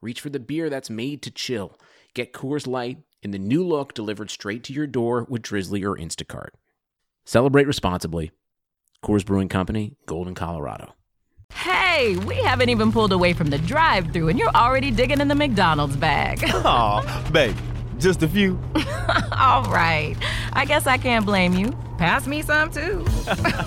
reach for the beer that's made to chill. Get Coors Light in the new look delivered straight to your door with Drizly or Instacart. Celebrate responsibly. Coors Brewing Company, Golden, Colorado. Hey, we haven't even pulled away from the drive thru and you're already digging in the McDonald's bag. Aw, babe, just a few. All right. I guess I can't blame you. Pass me some too.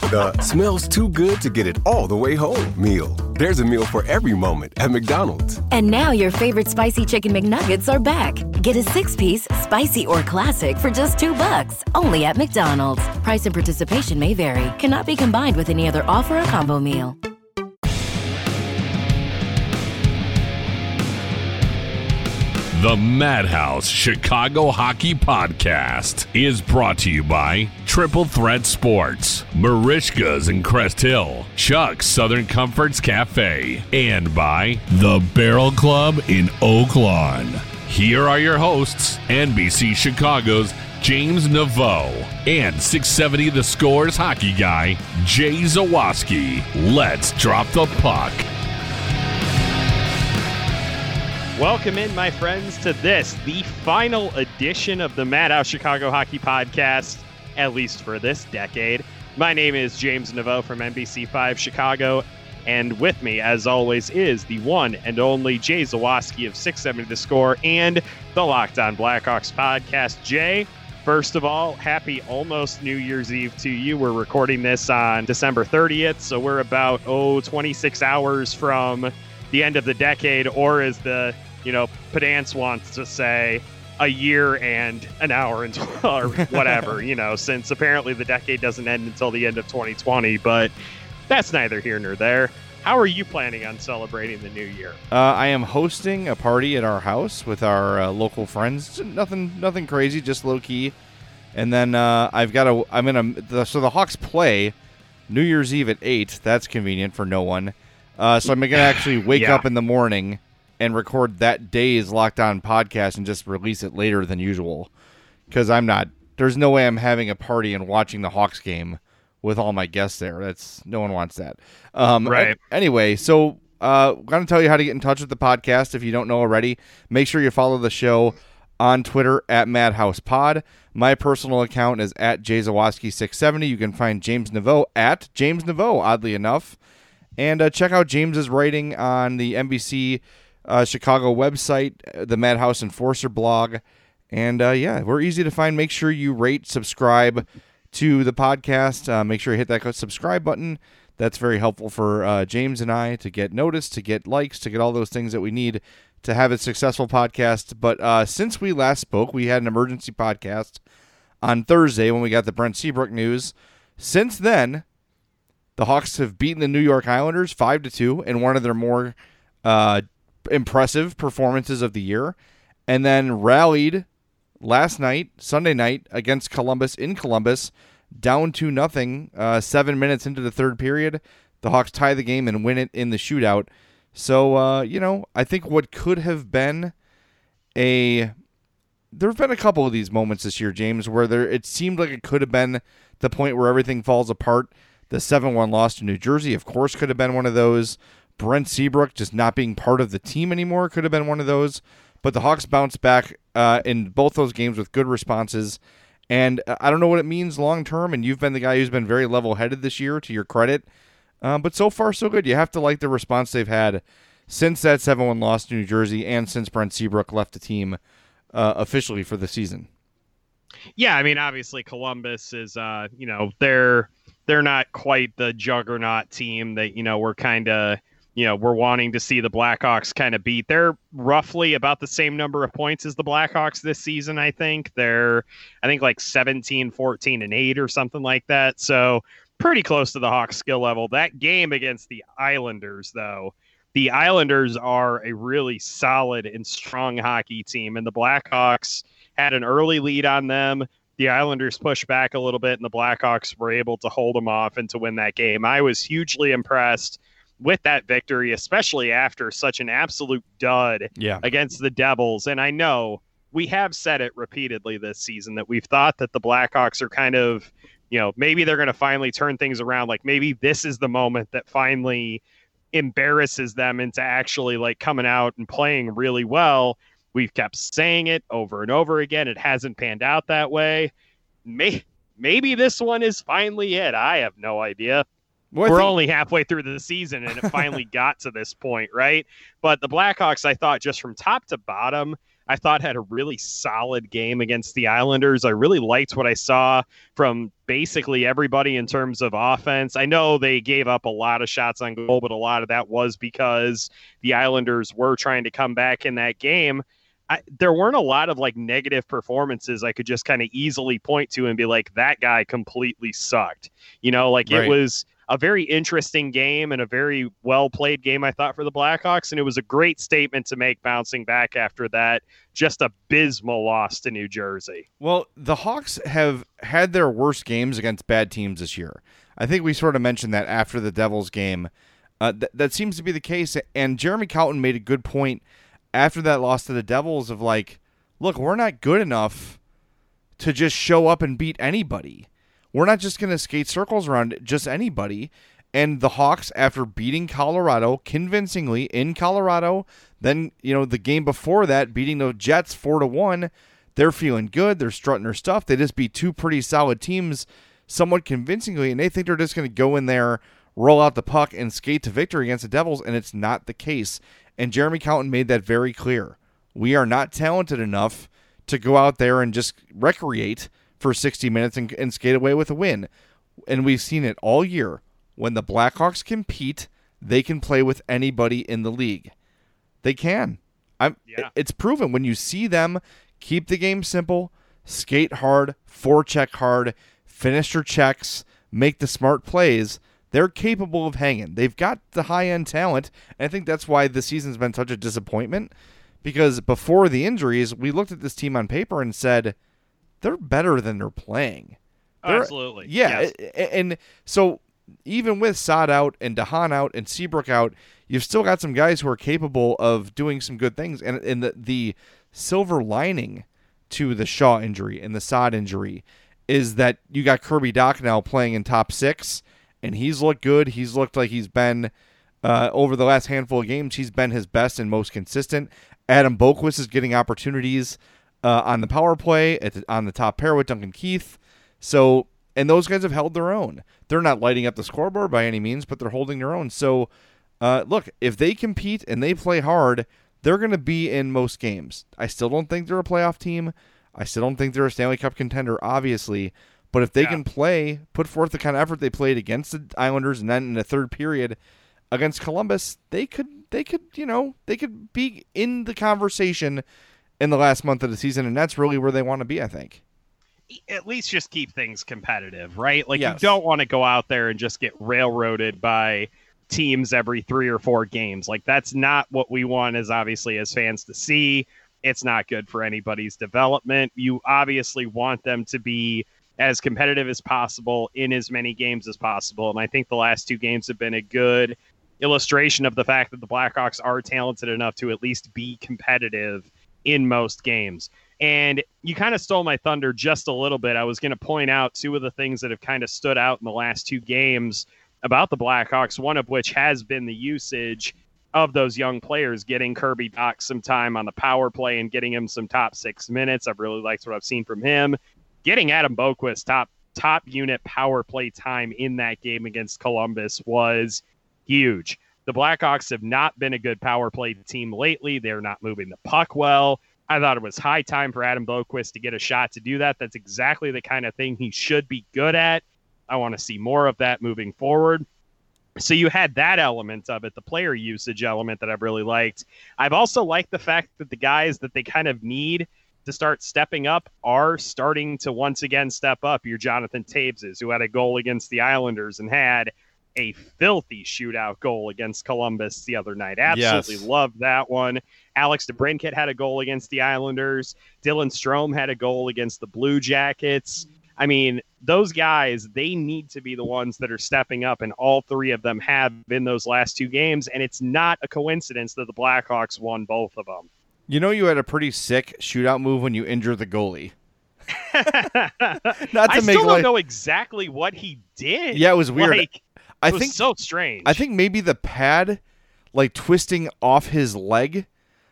The smells too good to get it all the way home meal. There's a meal for every moment at McDonald's. And now your favorite spicy chicken McNuggets are back. Get a six-piece, spicy or classic for just two bucks, only at McDonald's. Price and participation may vary. Cannot be combined with any other offer or combo meal. The Madhouse Chicago Hockey Podcast is brought to you by Triple Threat Sports, Marishka's in Crest Hill, Chuck's Southern Comforts Cafe, and by The Barrel Club in Oak Lawn. Here are your hosts, NBC Chicago's James Neveau and 670 The Scores hockey guy, Jay Zawaski. Let's drop the puck. Welcome in, my friends, to this, the final edition of the Madhouse Chicago Hockey Podcast, at least for this decade. My name is James Neveau from NBC5 Chicago, and with me, as always, is the one and only Jay Zawaski of 670 The Score and the Locked On Blackhawks podcast. Jay, first of all, happy almost New Year's Eve to you. We're recording this on December 30th, so we're about, oh, 26 hours from the end of the decade, or as the you know, Pedance wants to say a year and an hour and or whatever, you know, since apparently the decade doesn't end until the end of 2020. But that's neither here nor there. How are you planning on celebrating the new year? Uh, I am hosting a party at our house with our uh, local friends. Nothing, nothing crazy, just low key. And then uh, I've got a. I'm gonna. The, so the Hawks play New Year's Eve at eight. That's convenient for no one. Uh, so I'm gonna actually wake Yeah. up in the morning and record that day's Locked On podcast and just release it later than usual. Because I'm not. There's no way I'm having a party and watching the Hawks game with all my guests there. That's no one wants that. Um, Right. Anyway, so uh, I'm going to tell you how to get in touch with the podcast if you don't know already. Make sure you follow the show on Twitter at Madhouse Pod. My personal account is at jzawaski670. You can find James Neveau at James Neveau, oddly enough. And uh, check out James's writing on the NBC uh, Chicago website, uh, the Madhouse Enforcer blog. And uh, yeah, we're easy to find. Make sure you rate, subscribe to the podcast. Uh, make sure you hit that subscribe button. That's very helpful for uh, James and I to get noticed, to get likes, to get all those things that we need to have a successful podcast. But uh, since we last spoke, we had an emergency podcast on Thursday when we got the Brent Seabrook news. Since then, the Hawks have beaten the New York Islanders five to two in one of their more uh, impressive performances of the year, and then rallied last night, Sunday night, against Columbus in Columbus, down to nothing. Uh, seven minutes into the third period, the Hawks tie the game and win it in the shootout. So uh, you know, I think what could have been a there have been a couple of these moments this year, James, where there it seemed like it could have been the point where everything falls apart. The seven-one loss to New Jersey, of course, could have been one of those. Brent Seabrook just not being part of the team anymore could have been one of those. But the Hawks bounced back uh, in both those games with good responses. And uh, I don't know what it means long term. And you've been the guy who's been very level headed this year, to your credit. Uh, but so far, so good. You have to like the response they've had since that 7 1 loss to New Jersey and since Brent Seabrook left the team uh, officially for the season. Yeah, I mean, obviously Columbus is, uh, you know, they're they're not quite the juggernaut team that you know we're kind of you know we're wanting to see the Blackhawks kind of beat. They're roughly about the same number of points as the Blackhawks this season. I think they're I think like 17, 14, and eight or something like that. So pretty close to the Hawks skill level. That game against the Islanders, though the Islanders are a really solid and strong hockey team, and the Blackhawks had an early lead on them. The Islanders pushed back a little bit, and the Blackhawks were able to hold them off and to win that game. I was hugely impressed with that victory, especially after such an absolute dud yeah. against the Devils. And I know we have said it repeatedly this season that we've thought that the Blackhawks are kind of, you know, maybe they're going to finally turn things around. Like maybe this is the moment that finally embarrasses them into actually like coming out and playing really well. We've kept saying it over and over again. It hasn't panned out that way. May- maybe this one is finally it. I have no idea. Well, We're think- only halfway through the season and it finally got to this point, right? But the Blackhawks, I thought, just from top to bottom, I thought had a really solid game against the Islanders. I really liked what I saw from basically everybody in terms of offense. I know they gave up a lot of shots on goal, but a lot of that was because the Islanders were trying to come back in that game. I, there weren't a lot of like negative performances I could just kind of easily point to and be like, that guy completely sucked. You know, like right. it was a very interesting game and a very well played game, I thought, for the Blackhawks. And it was a great statement to make bouncing back after that just abysmal loss to New Jersey. Well, the Hawks have had their worst games against bad teams this year. I think we sort of mentioned that after the Devils game. Uh, th- that seems to be the case. And Jeremy Colliton made a good point after that loss to the Devils of like, look, we're not good enough to just show up and beat anybody. We're not just going to skate circles around just anybody. And the Hawks, after beating Colorado convincingly in Colorado, then you know the game before that, beating the Jets four to one, they're feeling good. They're strutting their stuff. They just beat two pretty solid teams, somewhat convincingly, and they think they're just going to go in there, roll out the puck, and skate to victory against the Devils. And it's not the case. And Jeremy Colliton made that very clear. We are not talented enough to go out there and just recreate for 60 minutes and, and skate away with a win. And we've seen it all year. When the Blackhawks compete, they can play with anybody in the league. They can. I'm, yeah. It's proven when you see them keep the game simple, skate hard, forecheck hard, finish their checks, make the smart plays. They're capable of hanging. They've got the high end talent. And I think that's why the season's been such a disappointment because before the injuries, we looked at this team on paper and said, they're better than they're playing. They're, Absolutely. Yeah. Yes. And so even with Saad out and DeHaan out and Seabrook out, you've still got some guys who are capable of doing some good things. And, and the, the silver lining to the Shaw injury and the Saad injury is that you got Kirby Dach now playing in top six, and he's looked good. He's looked like he's been uh, over the last handful of games. He's been his best and most consistent. Adam Boqvist is getting opportunities uh, on the power play the, on the top pair with Duncan Keith. So, and those guys have held their own. They're not lighting up the scoreboard by any means, but they're holding their own. So, uh, look, if they compete and they play hard, they're going to be in most games. I still don't think they're a playoff team. I still don't think they're a Stanley Cup contender, obviously. But if they yeah. can play, put forth the kind of effort they played against the Islanders, and then in the third period against Columbus, they could, they could, you know, they could be in the conversation in the last month of the season, and that's really where they want to be, I think. At least just keep things competitive, right? Like yes. you don't want to go out there and just get railroaded by teams every three or four games. Like that's not what we want as obviously as fans to see. It's not good for anybody's development. You obviously want them to be as competitive as possible in as many games as possible. And I think the last two games have been a good illustration of the fact that the Blackhawks are talented enough to at least be competitive in most games. And you kind of stole my thunder just a little bit. I was going to point out two of the things that have kind of stood out in the last two games about the Blackhawks, one of which has been the usage of those young players, getting Kirby Dach some time on the power play and getting him some top six minutes. I've really liked what I've seen from him. Getting Adam Boqvist top top unit power play time in that game against Columbus was huge. The Blackhawks have not been a good power play team lately. They're not moving the puck well. I thought it was high time for Adam Boqvist to get a shot to do that. That's exactly the kind of thing he should be good at. I want to see more of that moving forward. So you had that element of it, the player usage element that I've really liked. I've also liked the fact that the guys that they kind of need to start stepping up are starting to once again step up. Your Jonathan Toews, who had a goal against the Islanders and had a filthy shootout goal against Columbus the other night. Absolutely yes. loved that one. Alex DeBrincat had a goal against the Islanders. Dylan Strome had a goal against the Blue Jackets. I mean, those guys, they need to be the ones that are stepping up, and all three of them have in those last two games. And it's not a coincidence that the Blackhawks won both of them. You know, you had a pretty sick shootout move when you injured the goalie. not to I make still don't know exactly what he did. Yeah, it was weird. Like, I think so strange. I think maybe the pad, like twisting off his leg,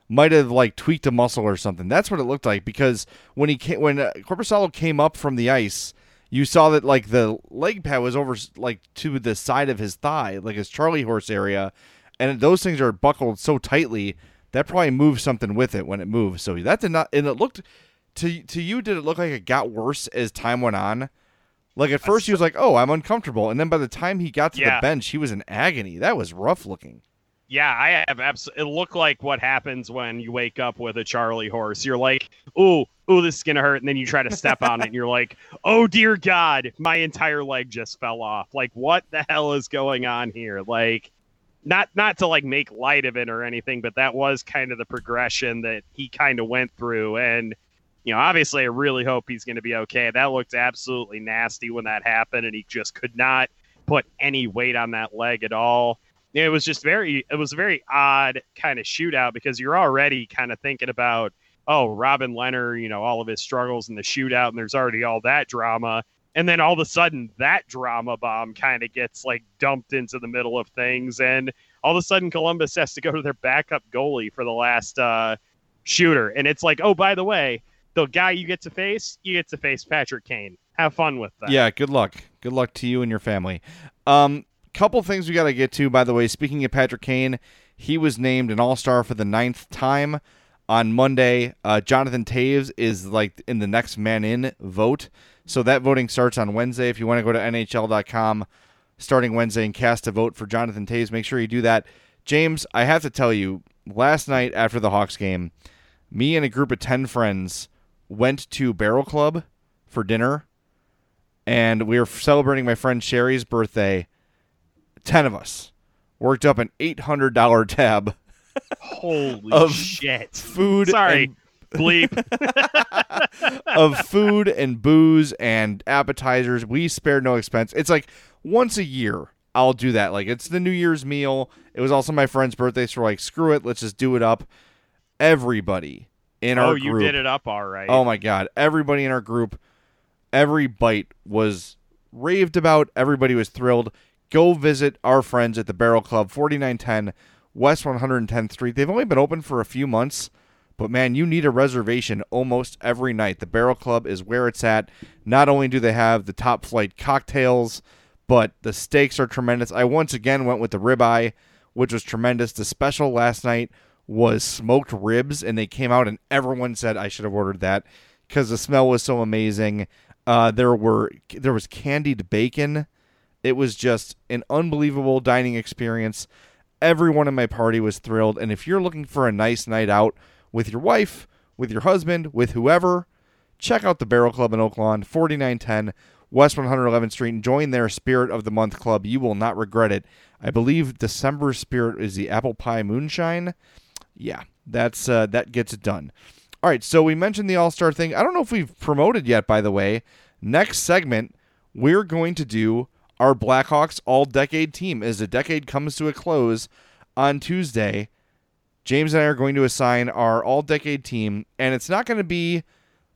might have like tweaked a muscle or something. That's what it looked like because when he came, when uh, Korpisalo came up from the ice, you saw that like the leg pad was over like to the side of his thigh, like his Charlie horse area, and those things are buckled so tightly that probably moved something with it when it moved. So that did not, and it looked to to you. Did it look like it got worse as time went on? Like at first he was like, "Oh, I'm uncomfortable," and then by the time he got to yeah. the bench, he was in agony. That was rough looking. Yeah, I have absolutely. It looked like what happens when you wake up with a Charlie horse. You're like, "Ooh, ooh, this is gonna hurt," and then you try to step on it, and you're like, "Oh dear God, my entire leg just fell off." Like, what the hell is going on here? Like, not not to like make light of it or anything, but that was kind of the progression that he kind of went through, and you know, obviously, I really hope he's going to be okay. That looked absolutely nasty when that happened, and he just could not put any weight on that leg at all. It was just very, it was a very odd kind of shootout because you're already kind of thinking about, oh, Robin Lehner, you know, all of his struggles in the shootout, and there's already all that drama. And then all of a sudden, that drama bomb kind of gets like dumped into the middle of things. And all of a sudden, Columbus has to go to their backup goalie for the last uh, shooter. And it's like, oh, by the way, the guy you get to face, you get to face Patrick Kane. Have fun with that. Yeah, good luck. Good luck to you and your family. Um, couple things we got to get to. By the way, speaking of Patrick Kane, he was named an All Star for the ninth time on Monday. Uh, Jonathan Toews is like in the next man in vote. So that voting starts on Wednesday. If you want to go to NHL.com starting Wednesday and cast a vote for Jonathan Toews, make sure you do that. James, I have to tell you, last night after the Hawks game, me and a group of 10 friends went to Barrel Club for dinner, and we were celebrating my friend Sherry's birthday. Ten of us worked up an eight hundred dollar tab. Holy of shit! Food. Sorry. And, bleep of food and booze and appetizers. We spared no expense. It's like once a year I'll do that. Like it's the New Year's meal. It was also my friend's birthday, so we're like, screw it, let's just do it up. Everybody in oh, our group. you did it up all right. Oh my god, everybody in our group, every bite was raved about. Everybody was thrilled. Go visit our friends at the Barrel Club, 4910 West 110th Street. They've only been open for a few months, but man, you need a reservation almost every night. The Barrel Club is where it's at. Not only do they have the top flight cocktails, but the steaks are tremendous. I once again went with the ribeye, which was tremendous. The special last night was smoked ribs, and they came out, and everyone said I should have ordered that because the smell was so amazing. Uh, there were there was candied bacon. It was just an unbelievable dining experience. Everyone in my party was thrilled, and if you're looking for a nice night out with your wife, with your husband, with whoever, check out the Barrel Club in Oaklawn, 4910 West 111th Street, and join their Spirit of the Month Club. You will not regret it. I believe December Spirit is the apple pie moonshine yeah, that's uh, that gets it done. All right, so we mentioned the All Star thing. I don't know if we've promoted yet. By the way, next segment we're going to do our Blackhawks all decade team. As the decade comes to a close on Tuesday, James and I are going to assign our all decade team, and it's not going to be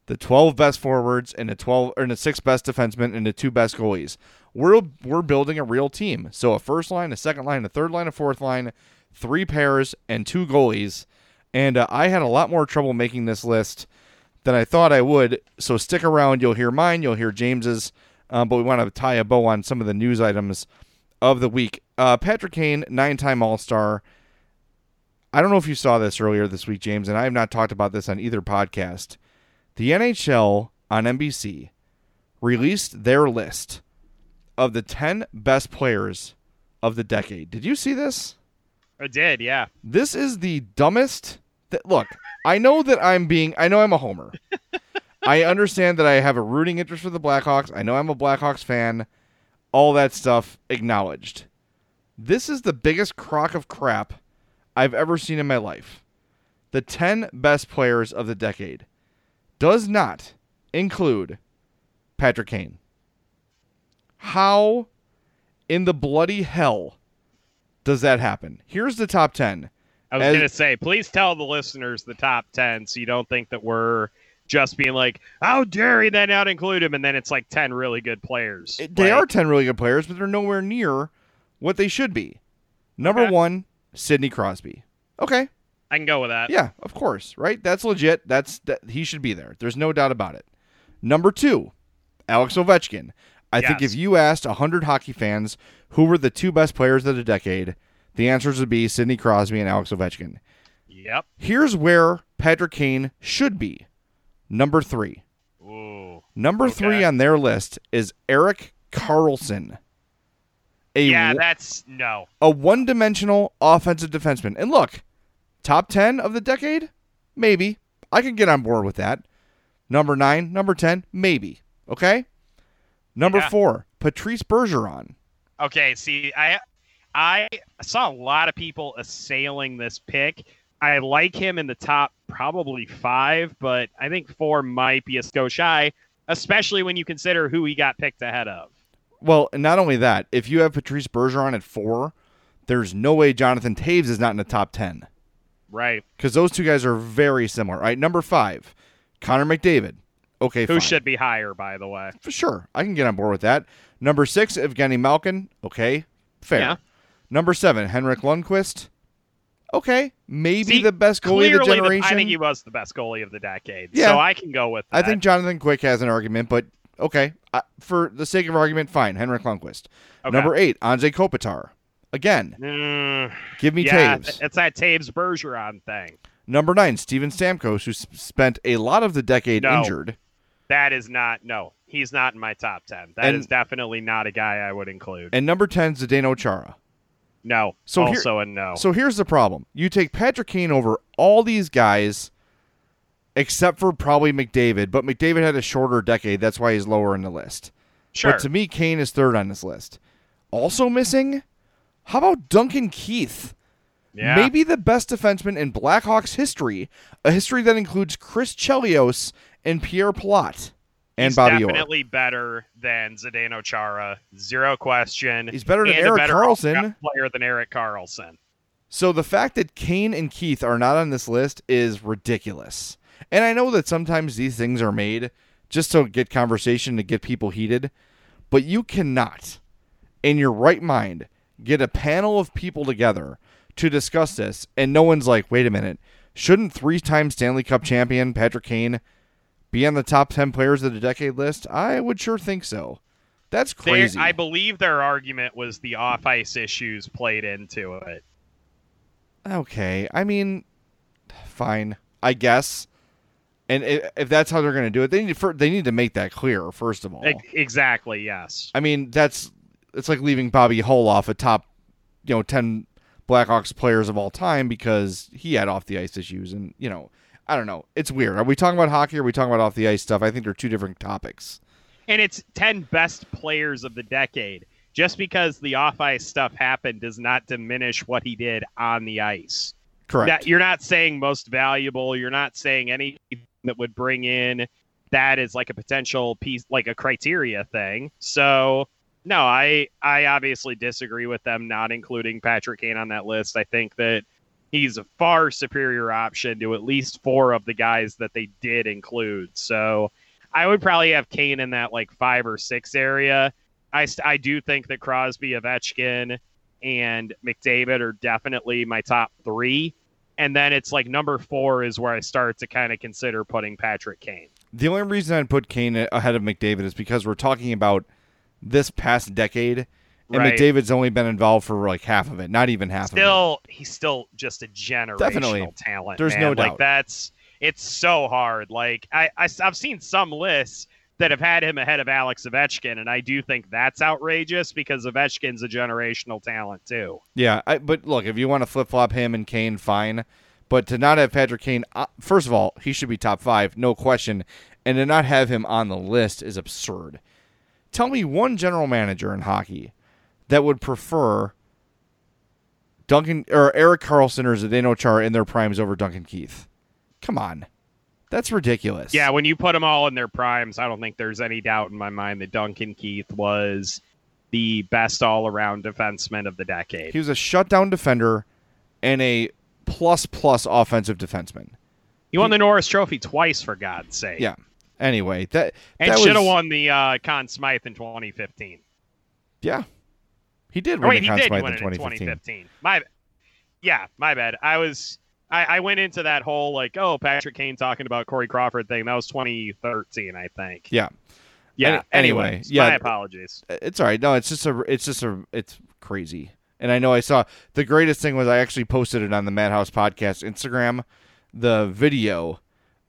the 12 best forwards and the 12 or the six best defensemen and the two best goalies. We're we're building a real team. So a first line, a second line, a third line, a fourth line, three pairs, and two goalies. And uh, I had a lot more trouble making this list than I thought I would. So stick around. You'll hear mine. You'll hear James's. Um, but we want to tie a bow on some of the news items of the week. Uh, Patrick Kane, nine-time All-Star. I don't know if you saw this earlier this week, James, and I have not talked about this on either podcast. The NHL on NBC released their list of the 10 best players of the decade. Did you see this? I did, yeah. This is the dumbest. Th- look, I know that I'm being. I know I'm a homer. I understand that I have a rooting interest for the Blackhawks. I know I'm a Blackhawks fan. All that stuff acknowledged. This is the biggest crock of crap I've ever seen in my life. The 10 best players of the decade does not include Patrick Kane. How in the bloody hell does that happen? Here's the top 10. I was As- going to say, please tell the listeners the top 10 so you don't think that we're just being like, how dare he then not include him? And then it's like 10 really good players. It- they Like, are 10 really good players, but they're nowhere near what they should be. Number Okay. one, Sidney Crosby. Okay. I can go with that. Yeah, of course, right? That's legit. That's that, he should be there. There's no doubt about it. Number two, Alex Ovechkin. I think if you asked 100 hockey fans who were the two best players of the decade, the answers would be Sidney Crosby and Alex Ovechkin. Yep. Here's where Patrick Kane should be. Number three. Ooh. Number Okay. three on their list is Erik Karlsson. A Yeah, that's no. a one dimensional offensive defenseman. And look, top 10 of the decade? Maybe. I can get on board with that. Number nine, number 10, maybe. Okay? Number Yeah. four, Patrice Bergeron. Okay, see, I I saw a lot of people assailing this pick. I like him in the top probably five, but I think four might be a go shy, especially when you consider who he got picked ahead of. Well, not only that, if you have Patrice Bergeron at four, there's no way Jonathan Toews is not in the top 10 Right. because those two guys are very similar. All right, number five, Connor McDavid. Okay, Who fine. should be higher, by the way. For sure. I can get on board with that. Number six, Evgeny Malkin. Okay. Fair. Yeah. Number seven, Henrik Lundqvist. Okay. Maybe See, the best goalie of the clearly generation. I think he was the best goalie of the decade. Yeah. So I can go with that. I think Jonathan Quick has an argument, but okay. Uh, for the sake of argument, fine. Henrik Lundqvist. Okay. Number eight, Anze Kopitar. Again, Mm, give me yeah, Toews. it's that Toews Bergeron thing. Number nine, Steven Stamkos, who spent a lot of the decade No. injured. That is not no. He's not in my top ten. That is And- definitely not a guy I would include. And number 10, is Zdeno Chara. no. So here- also a no. So here's the problem. You take Patrick Kane over all these guys except for probably McDavid, but McDavid had a shorter decade. That's why he's lower in the list. sure. But to me, Kane is third on this list. Also missing, how about Duncan Keith? yeah. Maybe the best defenseman in Blackhawks history, a history that includes Chris Chelios and Pierre Pilote and He's Bobby Orr. definitely better than Zdeno Chara. Zero question. He's better than a better all-around player than Erik Karlsson. So the fact that Kane and Keith are not on this list is ridiculous. And I know that sometimes these things are made just to get conversation to get people heated, but you cannot in your right mind get a panel of people together to discuss this and no one's like, "Wait a minute. Shouldn't three-time Stanley Cup champion Patrick Kane be on the top 10 players of the decade list?" I would sure think so. That's They- crazy. I believe their argument was the off ice issues played into it. Okay, I mean, fine, I guess. And if that's how they're going to do it, they need fir- they need to make that clear. First of all, Exactly. Yes. I mean that's it's like leaving Bobby Hull off a top, you know, ten Blackhawks players of all time because he had off the ice issues, and you know, I don't know. It's weird. Are we talking about hockey? or Are we talking about off the ice stuff? I think they're two different topics. and it's 10 best players of the decade. Just because the off ice stuff happened does not diminish what he did on the ice. Correct. That you're not saying most valuable. You're not saying anything that would bring in that as like a potential piece, like a criteria thing. So no, I I obviously disagree with them not including Patrick Kane on that list. I think that he's a far superior option to at least four of the guys that they did include. So I would probably have Kane in that like five or six area. I, I do think that Crosby, Ovechkin, and McDavid are definitely my top three. And then it's like number four is where I start to kind of consider putting Patrick Kane. The only reason I'd put Kane ahead of McDavid is because we're talking about this past decade and right. McDavid's only been involved for like half of it, not even half still, he's still just a generational Definitely. talent. There's man. no doubt. Like that's it's so hard. Like I, I I've seen some lists that have had him ahead of Alex Ovechkin, and I do think that's outrageous because Ovechkin's a generational talent too. Yeah, I, but look, if you want to flip flop him and Kane, fine. But to not have Patrick Kane, uh, first of all, he should be top five, no question. And to not have him on the list is absurd. Tell me one general manager in hockey that would prefer Duncan or Erik Karlsson or Zdeno Chara in their primes over Duncan Keith. Come on. That's ridiculous. Yeah, when you put them all in their primes, I don't think there's any doubt in my mind that Duncan Keith was the best all around defenseman of the decade. He was a shutdown defender and a plus plus offensive defenseman. He won the Norris Trophy twice, for God's sake. Yeah. Anyway, that, that and should have won the uh, Conn Smythe in 2015. Yeah, he did win oh, wait, the Conn did Smythe in 2015. 2015. My, yeah, my bad. I was I, I, went into that whole like, oh, Patrick Kane talking about Corey Crawford thing. That was 2013, I think. Yeah. Yeah. Any, anyway, anyway, yeah. My apologies. It's all right. No, it's just a. It's just a. It's crazy. And I know I saw the greatest thing was I actually posted it on the Madhouse Podcast Instagram, the video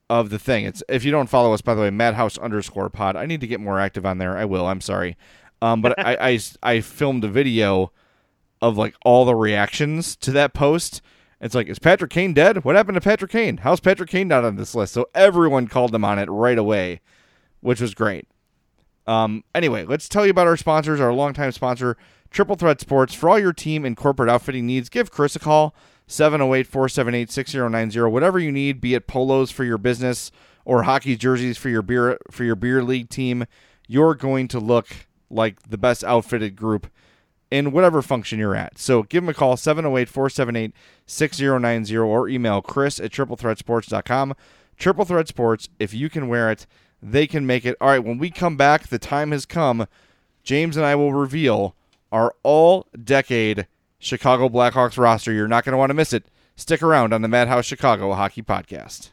of the thing. It's if you don't follow us, by the way, Madhouse underscore Pod. I need to get more active on there. I will. I'm sorry. Um, but I, I, I filmed a video of like all the reactions to that post. It's like, is Patrick Kane dead? What happened to Patrick Kane? How's Patrick Kane not on this list? So everyone called him on it right away, which was great. Um, anyway, let's tell you about our sponsors, our longtime sponsor, Triple Threat Sports. For all your team and corporate outfitting needs, give Chris a call, 708 478 6090. Whatever you need, be it polos for your business or hockey jerseys for your beer for your beer league team, you're going to look like the best outfitted group in whatever function you're at. So give them a call, 708 478 6090, or email chris at triplethreatsports.com. Triple Threat Sports, if you can wear it, they can make it. All right, when we come back, the time has come. James and I will reveal our all decade Chicago Blackhawks roster. You're not going to want to miss it. Stick around on the Madhouse Chicago Hockey Podcast.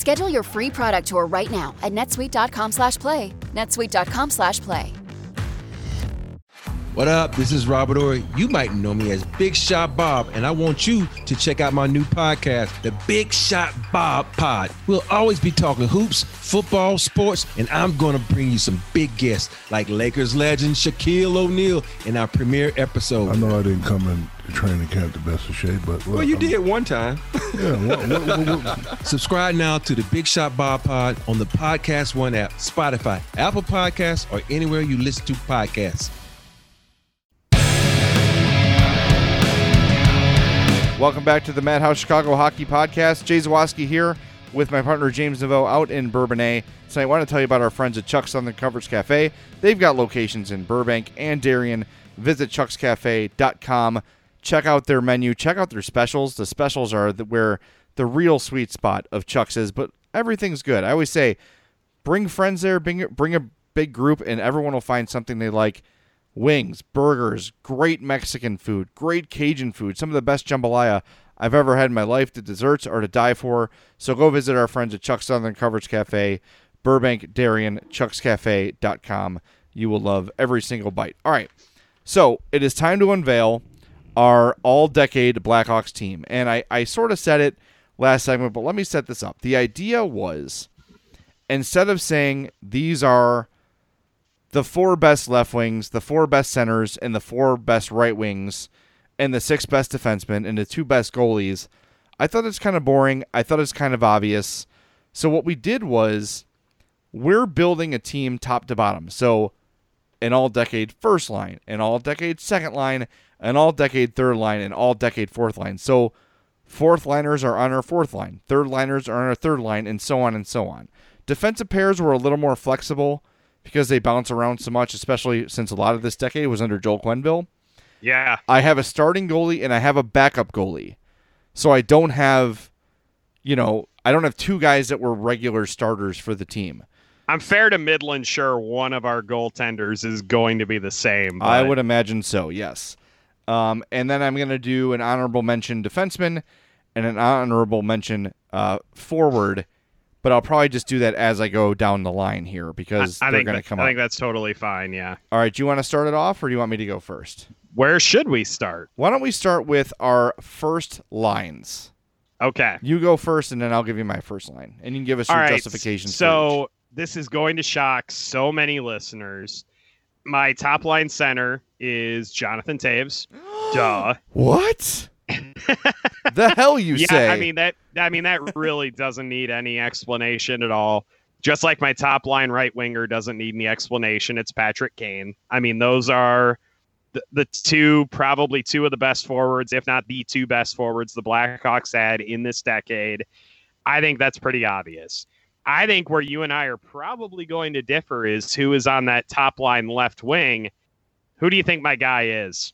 Schedule your free product tour right now at netsuite.com slash play. netsuite.com slash play. What up? This is Robert Horry. You might know me as Big Shot Bob, and I want you to check out my new podcast, The Big Shot Bob Pod. We'll always be talking hoops, football, sports, and I'm going to bring you some big guests like Lakers legend Shaquille O'Neal in our premiere episode. I know I didn't come in training camp the best of shape, but well, you I'm, did one time. yeah. What, what, what, Subscribe now to the Big Shot Bob Pod on the Podcast One app, Spotify, Apple Podcasts, or anywhere you listen to podcasts. Welcome back to the Madhouse Chicago Hockey Podcast. Jay Zawaski here with my partner James Neveau out in Bourbonnais. Tonight, I want to tell you about our friends at Chuck's Southern Comforts Cafe. They've got locations in Burbank and Darien. Visit chuckscafe.com. Check out their menu. Check out their specials. The specials are the, where the real sweet spot of Chuck's is, but everything's good. I always say bring friends there, bring, bring a big group, and everyone will find something they like wings, burgers, great Mexican food, great Cajun food, some of the best jambalaya I've ever had in my life. The desserts are to die for. So go visit our friends at Chuck's Southern Coverage Cafe, Burbank, Darien, chuckscafe.com. You will love every single bite. All right. So it is time to unveil our all decade Blackhawks team. And I, I sort of said it last segment, but let me set this up. The idea was instead of saying these are the four best left wings, the four best centers, and the four best right wings, and the six best defensemen, and the two best goalies, I thought it's kind of boring. I thought it's kind of obvious. So what we did was we're building a team top to bottom. So an all decade first line, an all decade second line, an all decade third line, and all decade fourth line. So fourth liners are on our fourth line, third liners are on our third line, and so on and so on. Defensive pairs were a little more flexible because they bounce around so much, especially since a lot of this decade was under Joel Quenneville. Yeah. I have a starting goalie and I have a backup goalie. So I don't have, you know, I don't have two guys that were regular starters for the team. I'm fair to Midland. Sure, one of our goaltenders is going to be the same. I would imagine so. Yes. Um, and then I'm going to do an honorable mention defenseman and an honorable mention uh, forward but I'll probably just do that as I go down the line here because I, I they're going to come I up. think that's totally fine. Yeah. All right, do you want to start it off or do you want me to go first? Where should we start? Why don't we start with our first lines? Okay. You go first, and then I'll give you my first line, and you can give us All your right. justification. So this is going to shock so many listeners. My top line center is Jonathan Toews. Duh. what? the hell you yeah, say? I mean that. I mean that really doesn't need any explanation at all. Just like my top line right winger doesn't need any explanation. It's Patrick Kane. I mean those are the, the two probably two of the best forwards, if not the two best forwards the Blackhawks had in this decade. I think that's pretty obvious. I think where you and I are probably going to differ is who is on that top line left wing. Who do you think my guy is?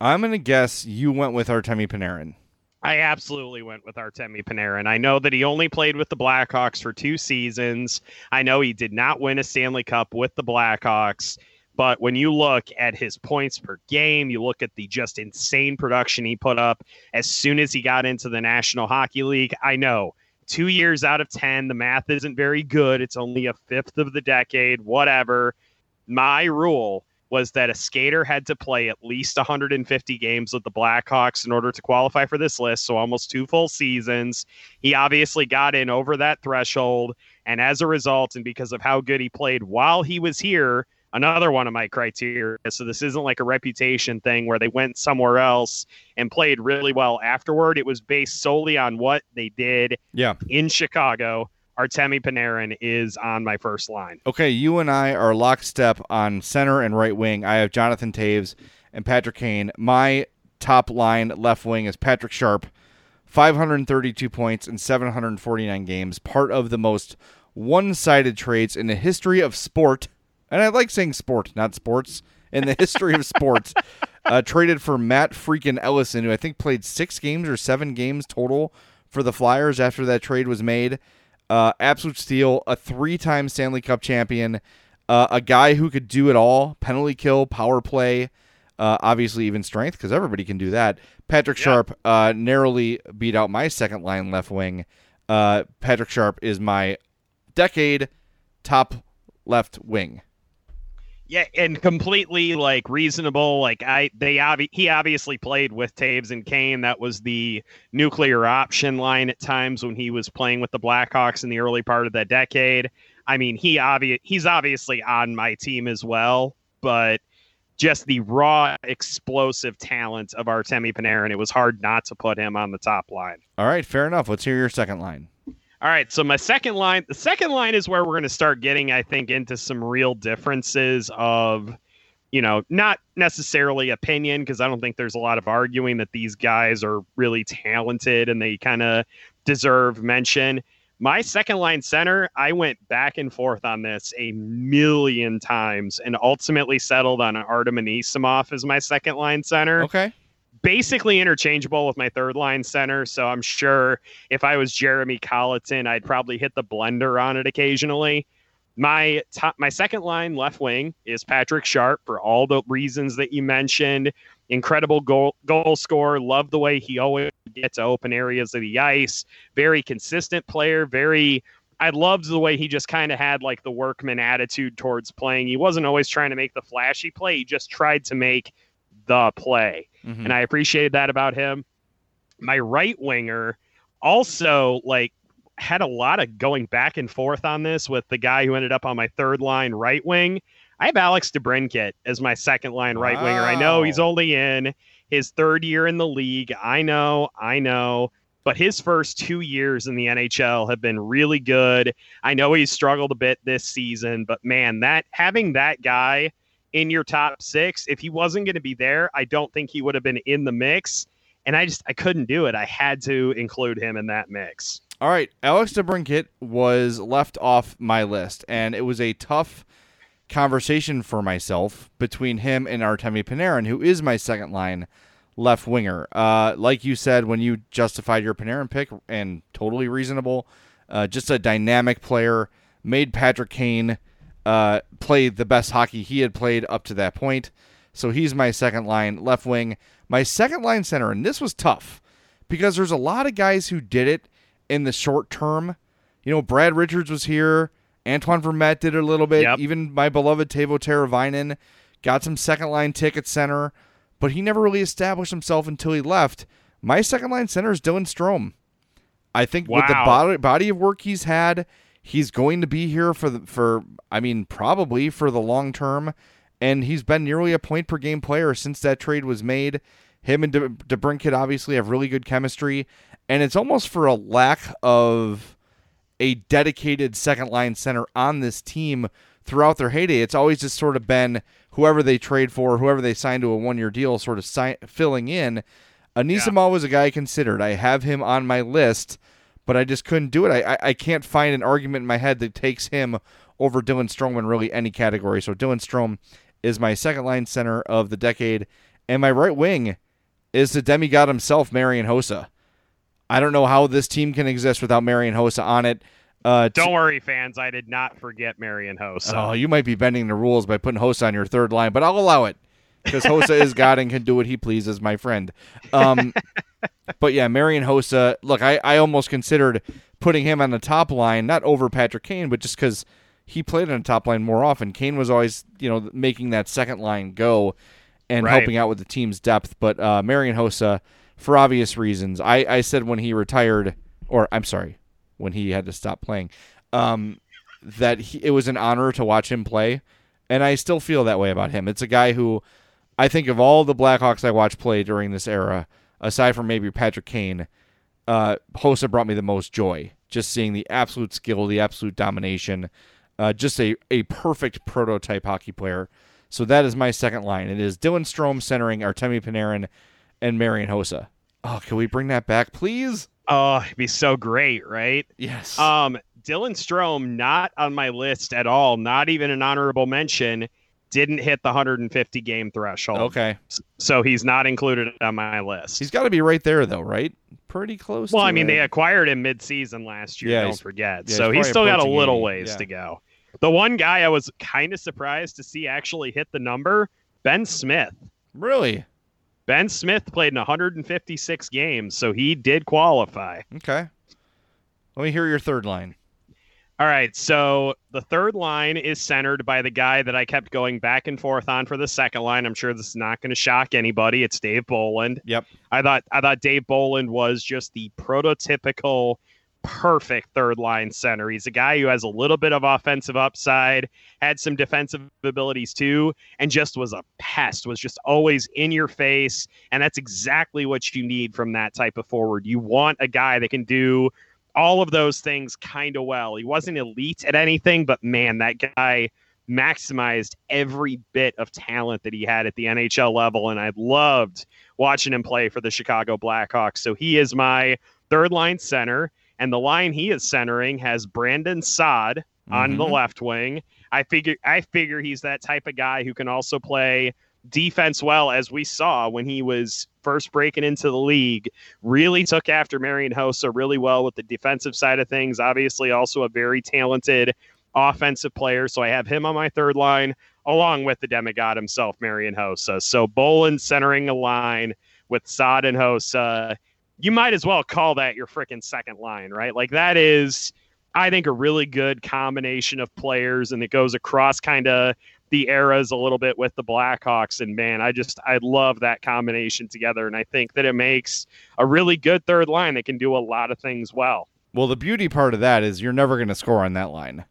I'm going to guess you went with Artemi Panarin. I absolutely went with Artemi Panarin. I know that he only played with the Blackhawks for two seasons. I know he did not win a Stanley Cup with the Blackhawks. But when you look at his points per game, you look at the just insane production he put up as soon as he got into the National Hockey League. I know two years out of 10, the math isn't very good. It's only a fifth of the decade, whatever. My rule was that a skater had to play at least 150 games with the Blackhawks in order to qualify for this list, so almost two full seasons. He obviously got in over that threshold, and as a result, and because of how good he played while he was here, another one of my criteria. So this isn't like a reputation thing where they went somewhere else and played really well afterward. It was based solely on what they did Yeah. in Chicago. Artemi Panarin is on my first line. Okay, you and I are lockstep on center and right wing. I have Jonathan Toews and Patrick Kane. My top line left wing is Patrick Sharp, 532 points in 749 games, part of the most one sided trades in the history of sport. And I like saying sport, not sports. In the history of sports, uh, traded for Matt freaking Ellison, who I think played six games or seven games total for the Flyers after that trade was made. Uh, absolute steal, a three-time Stanley Cup champion, uh, a guy who could do it all: penalty kill, power play, uh, obviously even strength, because everybody can do that. Patrick Sharp uh, narrowly beat out my second line left wing. Uh, Patrick Sharp is my decade top left wing. Yeah, and completely like reasonable. Like I, they obvi- he obviously played with Toews and Kane. That was the nuclear option line at times when he was playing with the Blackhawks in the early part of that decade. I mean, he obvi- he's obviously on my team as well, but just the raw explosive talent of Artemi Panarin, it was hard not to put him on the top line. All right, fair enough. Let's hear your second line. All right, so my second line, the second line is where we're going to start getting, I think, into some real differences of, you know, not necessarily opinion, because I don't think there's a lot of arguing that these guys are really talented and they kind of deserve mention. My second line center, I went back and forth on this a million times and ultimately settled on Artem Anisimov as my second line center Okay. Basically interchangeable with my third line center. So I'm sure if I was Jeremy Colliton, I'd probably hit the blender on it occasionally. My top, my second line left wing is Patrick Sharp for all the reasons that you mentioned. Incredible goal goal scorer. Love the way he always gets open areas of the ice. Very consistent player. Very. I loved the way he just kind of had like the workman attitude towards playing. He wasn't always trying to make the flashy play. He just tried to make the play, Mhm. and I appreciated that about him. My right winger also like had a lot of going back and forth on this with the guy who ended up on my third line right wing. I have Alex DeBrincat as my second line right winger. I know he's only in his third year in the league. I know, I know. But his first two years in the NHL have been really good. I know he's struggled a bit this season, but man, that having that guy in your top six, if he wasn't going to be there, I don't think he would have been in the mix. And I just I couldn't do it. I had to include him in that mix. All right, Alex DeBrincat was left off my list, and it was a tough conversation for myself between him and Artemi Panarin, who is my second line left winger. Uh, like you said when you justified your Panarin pick, and totally reasonable. Uh, just a dynamic player, made Patrick Kane uh, play the best hockey he had played up to that point. So he's my second line left wing. My second line center, and this was tough because there's a lot of guys who did it in the short term. You know, Brad Richards was here. Antoine Vermette did it a little bit. Even my beloved Teuvo Teravainen got some second line ticket center, but he never really established himself until he left. My second line center is Dylan Strome. I think with the body, body of work he's had, he's going to be here for the for I mean probably for the long term, and he's been nearly a point per game player since that trade was made. Him and De- DeBrincat obviously have really good chemistry, and it's almost for a lack of a dedicated second line center on this team throughout their heyday. It's always just sort of been whoever they trade for, whoever they sign to a one year deal, sort of si- filling in. Anisimov was a guy I considered. I have him on my list, but I just couldn't do it. I, I, I can't find an argument in my head that takes him over Dylan Strome in really any category. So Dylan Strome is my second line center of the decade, and my right wing is the demigod himself, Marian Hossa. I don't know how this team can exist without Marian Hossa on it. Uh, Don't worry, fans. I did not forget Marian Hossa. Oh, you might be bending the rules by putting Hossa on your third line, but I'll allow it because Hossa is God and can do what he pleases, my friend. Um, but yeah, Marian Hossa. Look, I, I almost considered putting him on the top line, not over Patrick Kane, but just because he played on the top line more often. Kane was always, you know, making that second line go and Right. helping out with the team's depth. But uh, Marian Hossa, for obvious reasons, I, I said when he retired, or I'm sorry, when he had to stop playing, um, that he, it was an honor to watch him play, and I still feel that way about him. It's a guy who I think of all the Blackhawks I watched play during this era, aside from maybe Patrick Kane, uh, Hossa brought me the most joy. Just seeing the absolute skill, the absolute domination, uh, just a, a perfect prototype hockey player. So that is my second line. It is Dylan Strome centering Artemi Panarin and Marian Hossa. Oh, can we bring that back, please? Oh, it'd be so great, right? Yes. Um, Dylan Strome, not on my list at all, not even an honorable mention, didn't hit the 150 game threshold. Okay. So he's not included on my list. He's got to be right there, though, right? Pretty close. well, I mean, it. they acquired him mid-season last year. Yeah, don't forget. yeah, so he's he's still got a little 80, ways yeah. to go. The one guy I was kind of surprised to see actually hit the number, Ben Smith. Really? Ben Smith played in 156 games, so he did qualify. Okay. Let me hear your third line. All right, so the third line is centered by the guy that I kept going back and forth on for the second line. I'm sure this is not going to shock anybody. It's Dave Bolland. Yep. I thought I thought Dave Bolland was just the prototypical perfect third line center. He's a guy who has a little bit of offensive upside, had some defensive abilities too, and just was a pest, was just always in your face. And that's exactly what you need from that type of forward. You want a guy that can do all of those things kind of well. He wasn't elite at anything, but man, that guy maximized every bit of talent that he had at the NHL level. And I loved watching him play for the Chicago Blackhawks. So he is my third line center. And the line he is centering has Brandon Saad on the Mhm. left wing. I figure I figure he's that type of guy who can also play defense well, as we saw when he was first breaking into the league. Really took after Marian Hossa really well with the defensive side of things. Obviously, also a very talented offensive player. So I have him on my third line, along with the demigod himself, Marian Hossa. So Bolland centering a line with Saad and Hossa. You might as well call that your freaking second line, right? Like that is, I think, a really good combination of players, and it goes across kind of the eras a little bit with the Blackhawks. And man, I just I love that combination together, and I think that it makes a really good third line that can do a lot of things well. Well, the beauty part of that is you're never going to score on that line.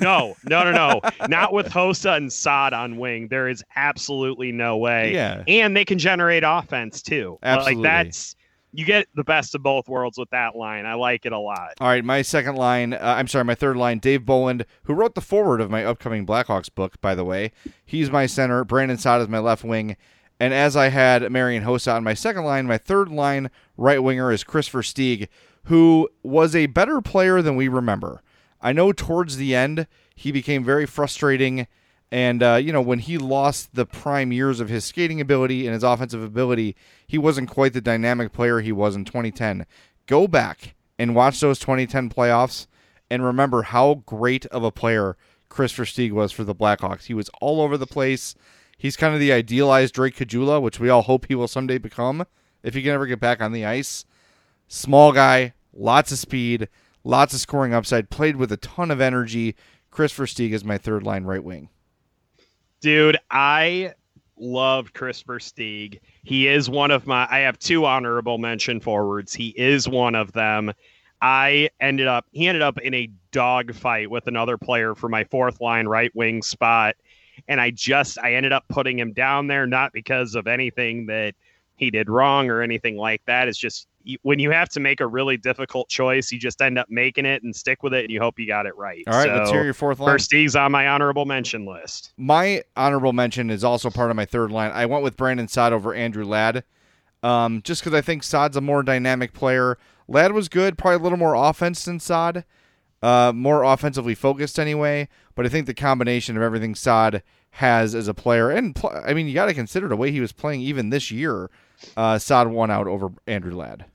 No, no, no, no. Not with Hossa and Saad on wing. There is absolutely no way. Yeah. And they can generate offense too. Absolutely. Like that's you get the best of both worlds with that line. I like it a lot. All right, my second line, uh, I'm sorry, my third line, Dave Bolland, who wrote the forward of my upcoming Blackhawks book, by the way. He's my center. Brandon Saad is my left wing. And as I had Marian Hossa on my second line, my third line right winger is Kris Versteeg, who was a better player than we remember. I know towards the end he became very frustrating, and uh, you know when he lost the prime years of his skating ability and his offensive ability, he wasn't quite the dynamic player he was in 2010. Go back and watch those 2010 playoffs and remember how great of a player Kris Versteeg was for the Blackhawks. He was all over the place. He's kind of the idealized Drake Caggiula, which we all hope he will someday become if he can ever get back on the ice. Small guy, lots of speed, lots of scoring upside, played with a ton of energy. Kris Versteeg is my third line right wing. Dude, I loved Kris Versteeg. He is one of my I have two honorable mention forwards. He is one of them. I ended up he ended up in a dogfight with another player for my fourth line right wing spot. And I just I ended up putting him down there not because of anything that he did wrong or anything like that. It's just when you have to make a really difficult choice, you just end up making it and stick with it, and you hope you got it right. All right, so, let's hear your fourth line. Versteeg's on my honorable mention list. My honorable mention is also part of my third line. I went with Brandon Saad over Andrew Ladd, um, just because I think Saad's a more dynamic player. Ladd was good, probably a little more offense than Saad, uh, more offensively focused anyway. But I think the combination of everything Saad has as a player, and pl- I mean, you got to consider the way he was playing even this year. Uh, Saad won out over Andrew Ladd.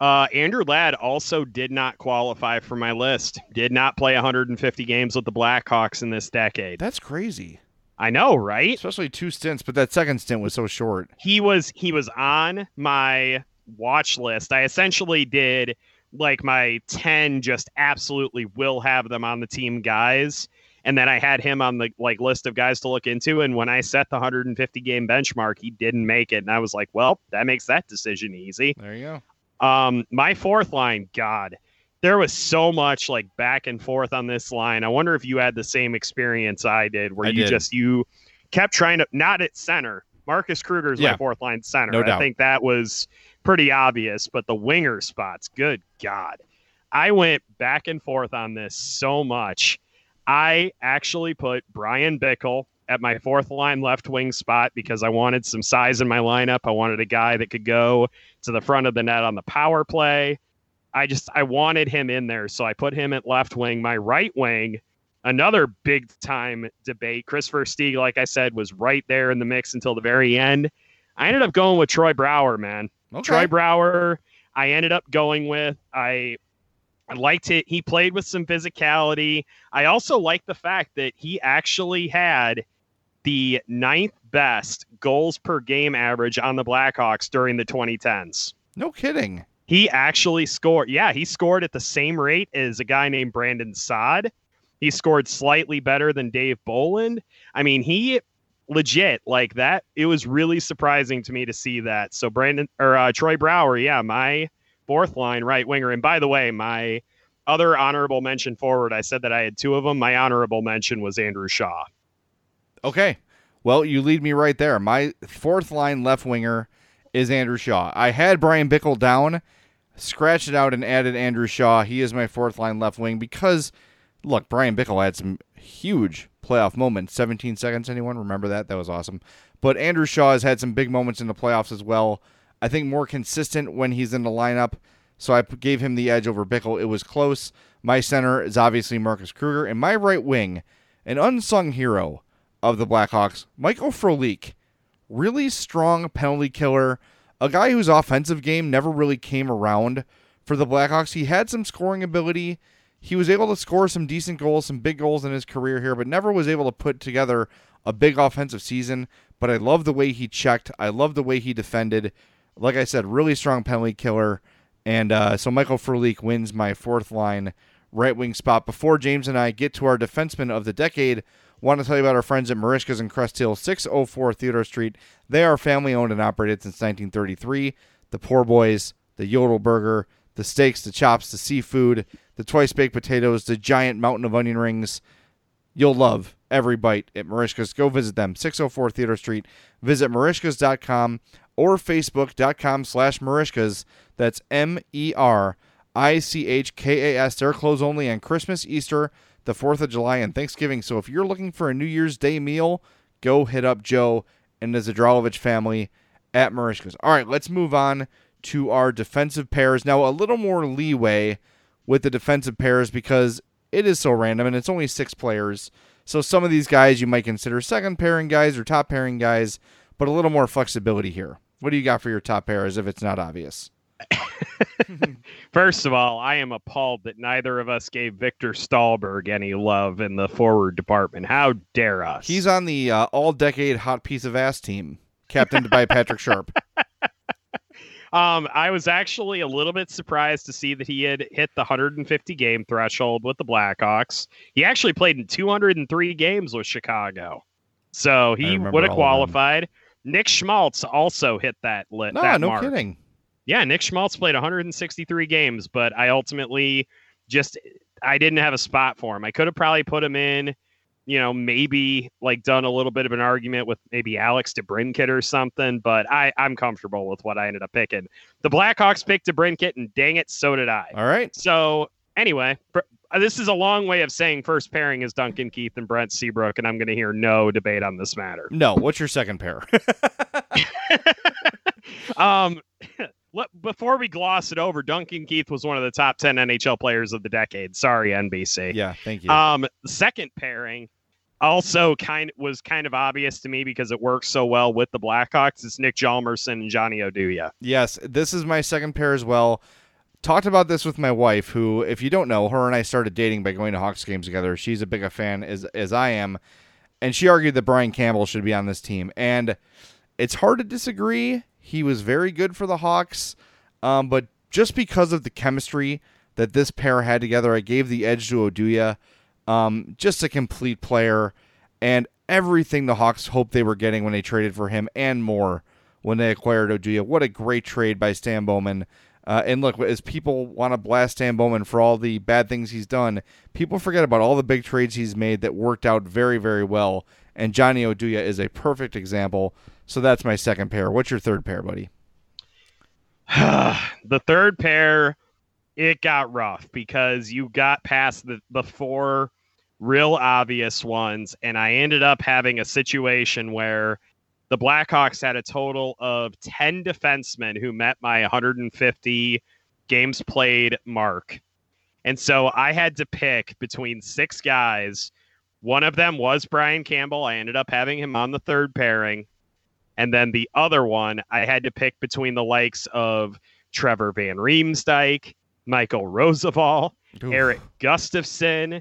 Uh, Andrew Ladd also did not qualify for my list. Did not play 150 games with the Blackhawks in this decade. That's crazy. I know, right? Especially two stints, but that second stint was so short. He was he was on my watch list. I essentially did like my 10 just absolutely will have them on the team guys and then I had him on the like list of guys to look into. And when I set the 150 game benchmark, he didn't make it, and I was like, well, that makes that decision easy. There you go. Um, my fourth line, God, there was so much like back and forth on this line. I wonder if you had the same experience I did, where I you did. just you kept trying to not at center. Marcus Kruger is Yeah. my fourth line center. No I doubt. think that was pretty obvious, but the winger spots, good God. I went back and forth on this so much. I actually put Bryan Bickell at my fourth line left wing spot because I wanted some size in my lineup. I wanted a guy that could go to the front of the net on the power play. I just I wanted him in there, so I put him at left wing. My right wing, another big time debate. Christopher Versteeg, like I said, was right there in the mix until the very end. I ended up going with Troy Brouwer, man. Okay. Troy Brouwer, I ended up going with. I I liked it. He played with some physicality. I also liked the fact that he actually had the ninth best goals per game average on the Blackhawks during the 2010s. No kidding. He actually scored. Yeah, he scored at the same rate as a guy named Brandon Saad. He scored slightly better than Dave Bolland. I mean, he legit like that. It was really surprising to me to see that. So Brandon or uh, Troy Brouwer, yeah, my fourth line right winger. And by the way, my other honorable mention forward, I said that I had two of them. My honorable mention was Andrew Shaw. Okay. Well, you lead me right there. My fourth line left winger is Andrew Shaw. I had Bryan Bickell down, scratched it out, and added Andrew Shaw. He is my fourth line left wing because, look, Bryan Bickell had some huge playoff moments. 17 seconds, anyone remember that? That was awesome. But Andrew Shaw has had some big moments in the playoffs as well. I think more consistent when he's in the lineup. So I gave him the edge over Bickell. It was close. My center is obviously Marcus Kruger. And my right wing, an unsung hero of the Blackhawks, Michael Frolik. Really strong penalty killer. A guy whose offensive game never really came around for the Blackhawks. He had some scoring ability. he was able to score some decent goals, some big goals in his career here, but never was able to put together a big offensive season. But I love the way he checked. I love the way he defended. Like I said, really strong penalty killer. And uh, so Michael Frolik wins my fourth line right wing spot. Before James and I get to our defenseman of the decade, want to tell you about our friends at Merichka's in Crest Hill, 604 Theodore Street. They are family owned and operated since 1933. The Poor Boys, the Yodel Burger, the steaks, the chops, the seafood, the twice baked potatoes, the giant mountain of onion rings. You'll love every bite at Merichka's. Go visit them, 604 Theodore Street. Visit merichkas.com or facebook.com slash merichkas. That's M E R I C H K A S. They're closed only on Christmas, Easter, the 4th of July, and Thanksgiving. So if you're looking for a New Year's Day meal, go hit up Joe and the Zadralovich family at Merichka's. All right, let's move on to our defensive pairs. Now, a little more leeway with the defensive pairs because it is so random and it's only six players. So some of these guys you might consider second pairing guys or top pairing guys, but a little more flexibility here. What do you got for your top pairs if it's not obvious? First of all, I am appalled that neither of us gave Viktor Stalberg any love in the forward department. How dare us? He's on the uh, all decade hot piece of ass team, captained by Patrick Sharp. Um, I was actually a little bit surprised to see that he had hit the 150 game threshold with the Blackhawks. He actually played in 203 games with Chicago, so he would have qualified. Nick Schmaltz also hit that lit. No, that no mark. kidding. Yeah, Nick Schmaltz played 163 games, but I ultimately just I didn't have a spot for him. I could have probably put him in you know, maybe like done a little bit of an argument with maybe Alex DeBrincat or something, but I, I'm comfortable with what I ended up picking. The Blackhawks picked DeBrincat, and dang it, so did I. All right. So anyway, this is a long way of saying first pairing is Duncan Keith and Brent Seabrook, and I'm going to hear no debate on this matter. No. What's your second pair? um, before we gloss it over, Duncan Keith was one of the top 10 NHL players of the decade. Sorry, NBC. Yeah, thank you. Um, second pairing also kind was kind of obvious to me because it works so well with the Blackhawks. It's Nick Hjalmarsson and Johnny Oduya. Yes, this is my second pair as well. Talked about this with my wife, who, if you don't know, her and I started dating by going to Hawks games together. She's a big a fan as as I am, and she argued that Brian Campbell should be on this team. And it's hard to disagree. He was very good for the Hawks, um, but just because of the chemistry that this pair had together, I gave the edge to Oduya. Um, just a complete player and everything the Hawks hoped they were getting when they traded for him and more when they acquired Oduya. What a great trade by Stan Bowman. Uh, and look, as people want to blast Stan Bowman for all the bad things he's done, people forget about all the big trades he's made that worked out very, very well. And Johnny Oduya is a perfect example. So that's my second pair. What's your third pair, buddy? the third pair, it got rough because you got past the, the four real obvious ones. And I ended up having a situation where the Blackhawks had a total of 10 defensemen who met my 150 games played mark. And so I had to pick between six guys. One of them was Brian Campbell. I ended up having him on the third pairing. And then the other one, I had to pick between the likes of Trevor Van Riemsdyk, Michael Rozsival, Oof. Erik Gustafsson,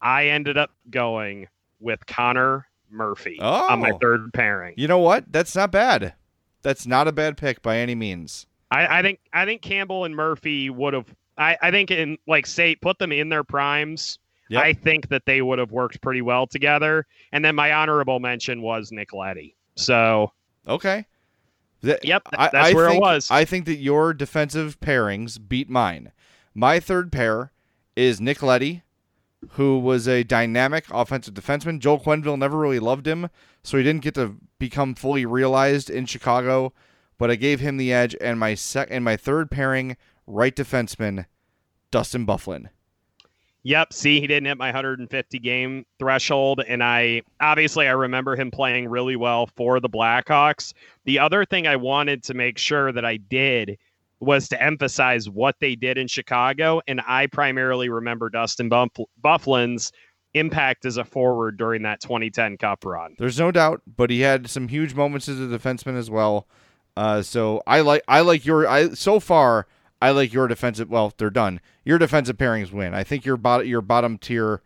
I ended up going with Connor Murphy oh, on my oh. third pairing. You know what? That's not bad. That's not a bad pick by any means. I, I think I think Campbell and Murphy would have. I, I think in like say put them in their primes. Yep. I think that they would have worked pretty well together. And then my honorable mention was Nick Leddy. So okay. yep, that's I, I where think, it was. I think that your defensive pairings beat mine. My third pair is Nick Leddy who was a dynamic offensive defenseman. Joel Quenneville never really loved him, so he didn't get to become fully realized in Chicago. But I gave him the edge, and my sec and my third pairing, right defenseman, Dustin Byfuglien. Yep. See, he didn't hit my 150 game threshold. And I obviously I remember him playing really well for the Blackhawks. The other thing I wanted to make sure that I did was to emphasize what they did in Chicago. And I primarily remember Dustin Buff- Byfuglien's impact as a forward during that 2010 Cup run. There's no doubt, but he had some huge moments as a defenseman as well. Uh, so I like I like your I so far I like your defensive. Well, they're done. Your defensive pairings win. I think your bottom your bottom tier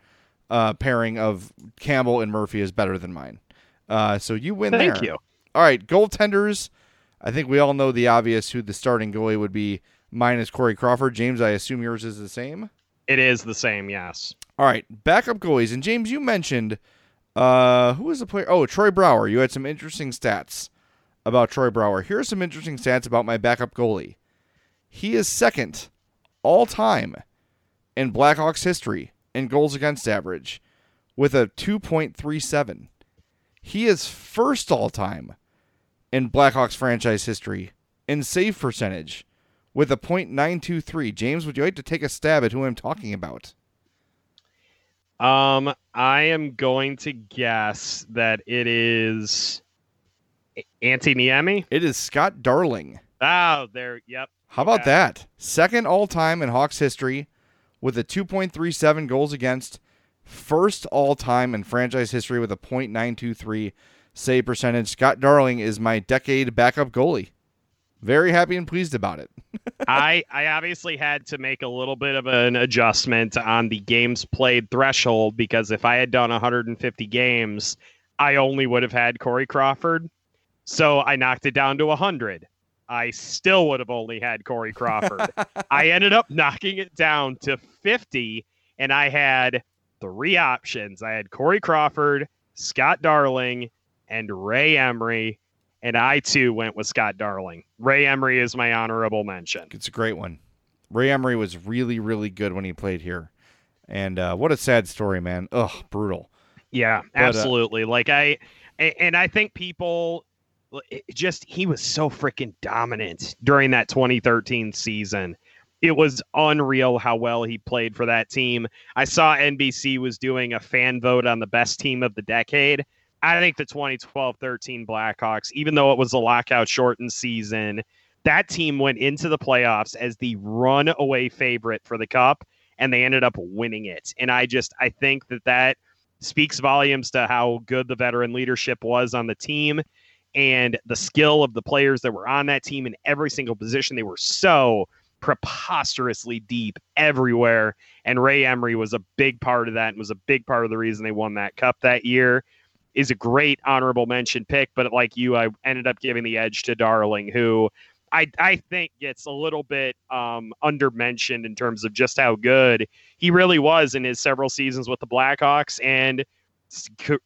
uh, pairing of Campbell and Murphy is better than mine. Uh, so you win Thank there. you. All right, goaltenders. I think we all know the obvious who the starting goalie would be. minus Corey Crawford. James, I assume yours is the same. It is the same, yes. All right, backup goalies. And James, you mentioned uh, who was the player? Oh, Troy Brouwer. You had some interesting stats about Troy Brouwer. Here are some interesting stats about my backup goalie. He is second all time in Blackhawks history in goals against average with a 2.37. He is first all time in Blackhawks franchise history in save percentage with a .923. James, would you like to take a stab at who I'm talking about? Um, I am going to guess that it is Antti Niemi. It is Scott Darling. Oh, there. Yep. How about that? Second all time in Hawks history with a 2.37 goals against. First all time in franchise history with a .923 save percentage. Scott Darling is my decade backup goalie. Very happy and pleased about it. I I obviously had to make a little bit of an adjustment on the games played threshold because if I had done 150 games, I only would have had Corey Crawford. So I knocked it down to 100. I still would have only had Corey Crawford. I ended up knocking it down to 50, and I had three options. I had Corey Crawford, Scott Darling, and Ray Emery. And I too went with Scott Darling. Ray Emery is my honorable mention. It's a great one. Ray Emery was really, really good when he played here. And uh, what a sad story, man. Ugh, brutal. Yeah, But, uh, absolutely. like I, and I think people it just he was so freaking dominant during that 2013 season. It was unreal how well he played for that team. I saw NBC was doing a fan vote on the best team of the decade. I think the 2012-13 Blackhawks, even though it was a lockout shortened season, that team went into the playoffs as the runaway favorite for the cup and they ended up winning it. And I just I think that that speaks volumes to how good the veteran leadership was on the team and the skill of the players that were on that team in every single position. They were so preposterously deep everywhere. And Ray Emery was a big part of that and was a big part of the reason they won that cup that year. Is a great honorable mention pick, but like you, I ended up giving the edge to Darling, who I I think gets a little bit um, undermentioned in terms of just how good he really was in his several seasons with the Blackhawks. And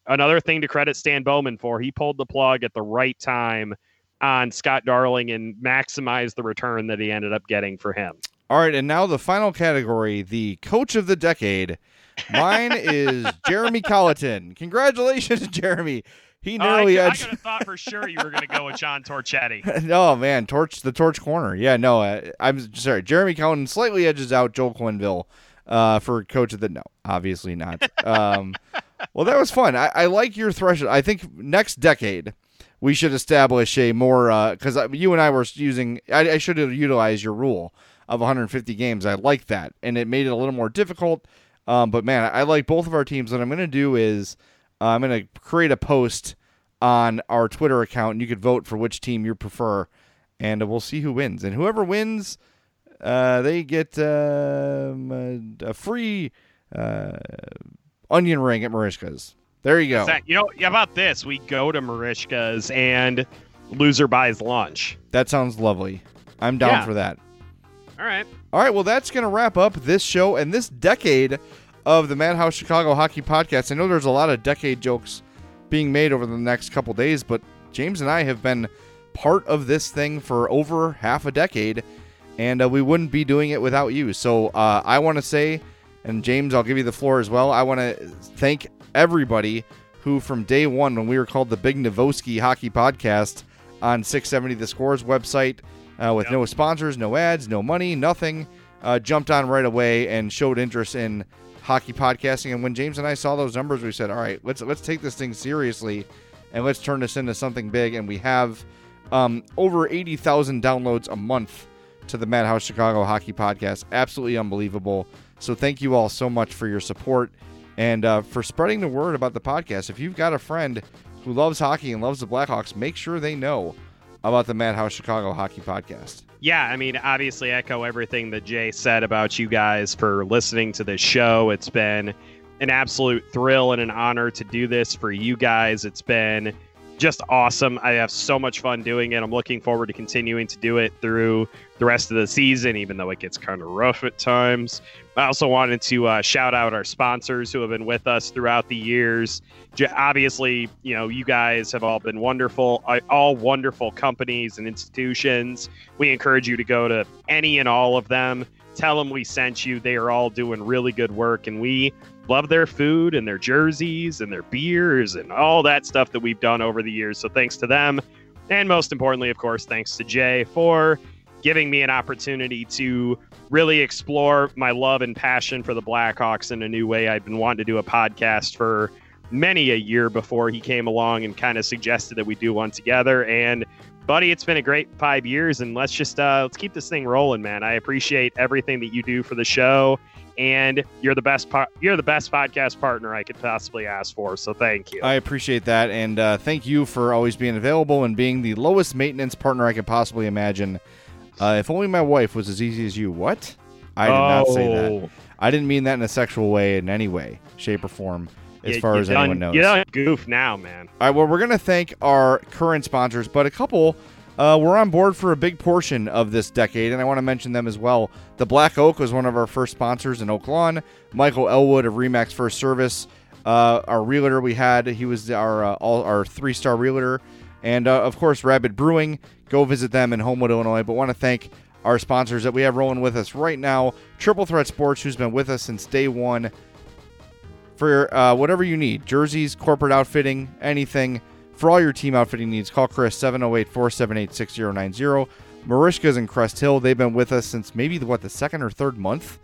another thing to credit Stan Bowman for, he pulled the plug at the right time on Scott Darling and maximized the return that he ended up getting for him. All right, and now the final category, the coach of the decade. Mine is Jeremy Colliton. Congratulations, Jeremy. He Oh, I, nearly I could have thought for sure you were going to go with John Torchetti. oh man, torch the torch corner. Yeah, no, uh, I'm sorry. Jeremy Colliton slightly edges out Joel Quenneville uh, for coach of the. No, obviously not. Um, well, that was fun. I, I like your threshold. I think next decade we should establish a more because you and I were using. I, I should have utilized your rule of 150 games. I like that, and it made it a little more difficult. Um, but man, I like both of our teams. What I'm going to do is uh, I'm going to create a post on our Twitter account, and you could vote for which team you prefer, and we'll see who wins. And whoever wins, uh, they get um, a, a free uh, onion ring at Merichka's. There you go. You know, how about this? We go to Merichka's and loser buys lunch. That sounds lovely. I'm down Yeah. for that. All right. All right, well, that's going to wrap up this show and this decade of the Madhouse Chicago Hockey Podcast. I know there's a lot of decade jokes being made over the next couple days, but James and I have been part of this thing for over half a decade, and uh, we wouldn't be doing it without you. So uh, I want to say, and James, I'll give you the floor as well. I want to thank everybody who, from day one, when we were called the Big Novoski Hockey Podcast on 670 The Scores website, uh, with no sponsors, no ads, no money, nothing, uh, jumped on right away and showed interest in hockey podcasting. And when James and I saw those numbers, we said, "All right, let's let's take this thing seriously, and let's turn this into something big." And we have um, over eighty thousand downloads a month to the Madhouse Chicago Hockey Podcast. Absolutely unbelievable. So thank you all so much for your support and uh, for spreading the word about the podcast. If you've got a friend who loves hockey and loves the Blackhawks, make sure they know about the Madhouse Chicago Hockey Podcast. Yeah, I mean, obviously, echo everything that Jay said about you guys for listening to this show. It's been an absolute thrill and an honor to do this for you guys. It's been just awesome. I have so much fun doing it. I'm looking forward to continuing to do it through the rest of the season, even though it gets kind of rough at times. I also wanted to uh, shout out our sponsors who have been with us throughout the years. Obviously, you know, you guys have all been wonderful, all wonderful companies and institutions. We encourage you to go to any and all of them. Tell them we sent you. They are all doing really good work, and we love their food and their jerseys and their beers and all that stuff that we've done over the years. So thanks to them. And most importantly, of course, thanks to Jay for giving me an opportunity to really explore my love and passion for the Blackhawks in a new way. I've been wanting to do a podcast for many a year before he came along and kind of suggested that we do one together. And buddy, it's been a great five years, and let's just uh, let's keep this thing rolling, man. I appreciate everything that you do for the show and you're the best po- you're the best podcast partner I could possibly ask for. So thank you. I appreciate that, and uh, thank you for always being available and being the lowest maintenance partner I could possibly imagine. Uh, if only my wife was as easy as you. What? I did oh. not say that. Oh. I didn't mean that in a sexual way in any way, shape, or form. As far as done, anyone knows, you don't goof now, man. All right. Well, we're gonna thank our current sponsors, but a couple uh, we're on board for a big portion of this decade, and I want to mention them as well. The Black Oak was one of our first sponsors in Oak Lawn. Michael Elwood of Remax First Service, uh, our realtor we had, he was our uh, all our three star realtor, and uh, of course Rabbit Brewing. Go visit them in Homewood, Illinois. But want to thank our sponsors that we have rolling with us right now. Triple Threat Sports, who's been with us since day one. For uh, whatever you need, jerseys, corporate outfitting, anything for all your team outfitting needs, call Chris 708 478 6090. Merichka's in Crest Hill. They've been with us since maybe, the, what, the second or third month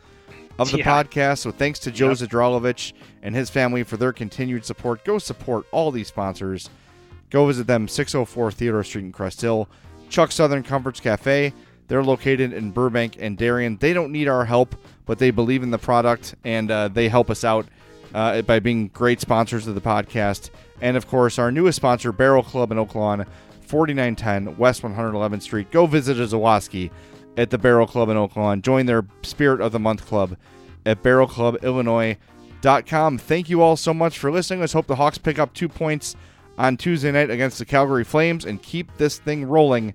of the yeah. podcast. So thanks to Joe yep. Zadralovich and his family for their continued support. Go support all these sponsors. Go visit them, 604 Theodore Street in Crest Hill. Chuck Southern Comforts Cafe. They're located in Burbank and Darien. They don't need our help, but they believe in the product and uh, they help us out uh, by being great sponsors of the podcast. And of course, our newest sponsor, Barrel Club in Oak Lawn, 4910 West 111th Street. Go visit a Zawaski at the Barrel Club in Oak Lawn. Join their Spirit of the Month Club at barrelclubillinois.com. Thank you all so much for listening. Let's hope the Hawks pick up two points on Tuesday night against the Calgary Flames and keep this thing rolling.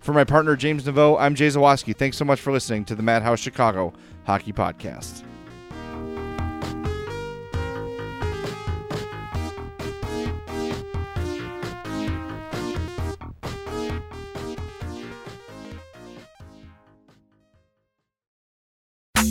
For my partner, James Neveau, I'm Jay Zawaski. Thanks so much for listening to the Madhouse Chicago Hockey Podcast.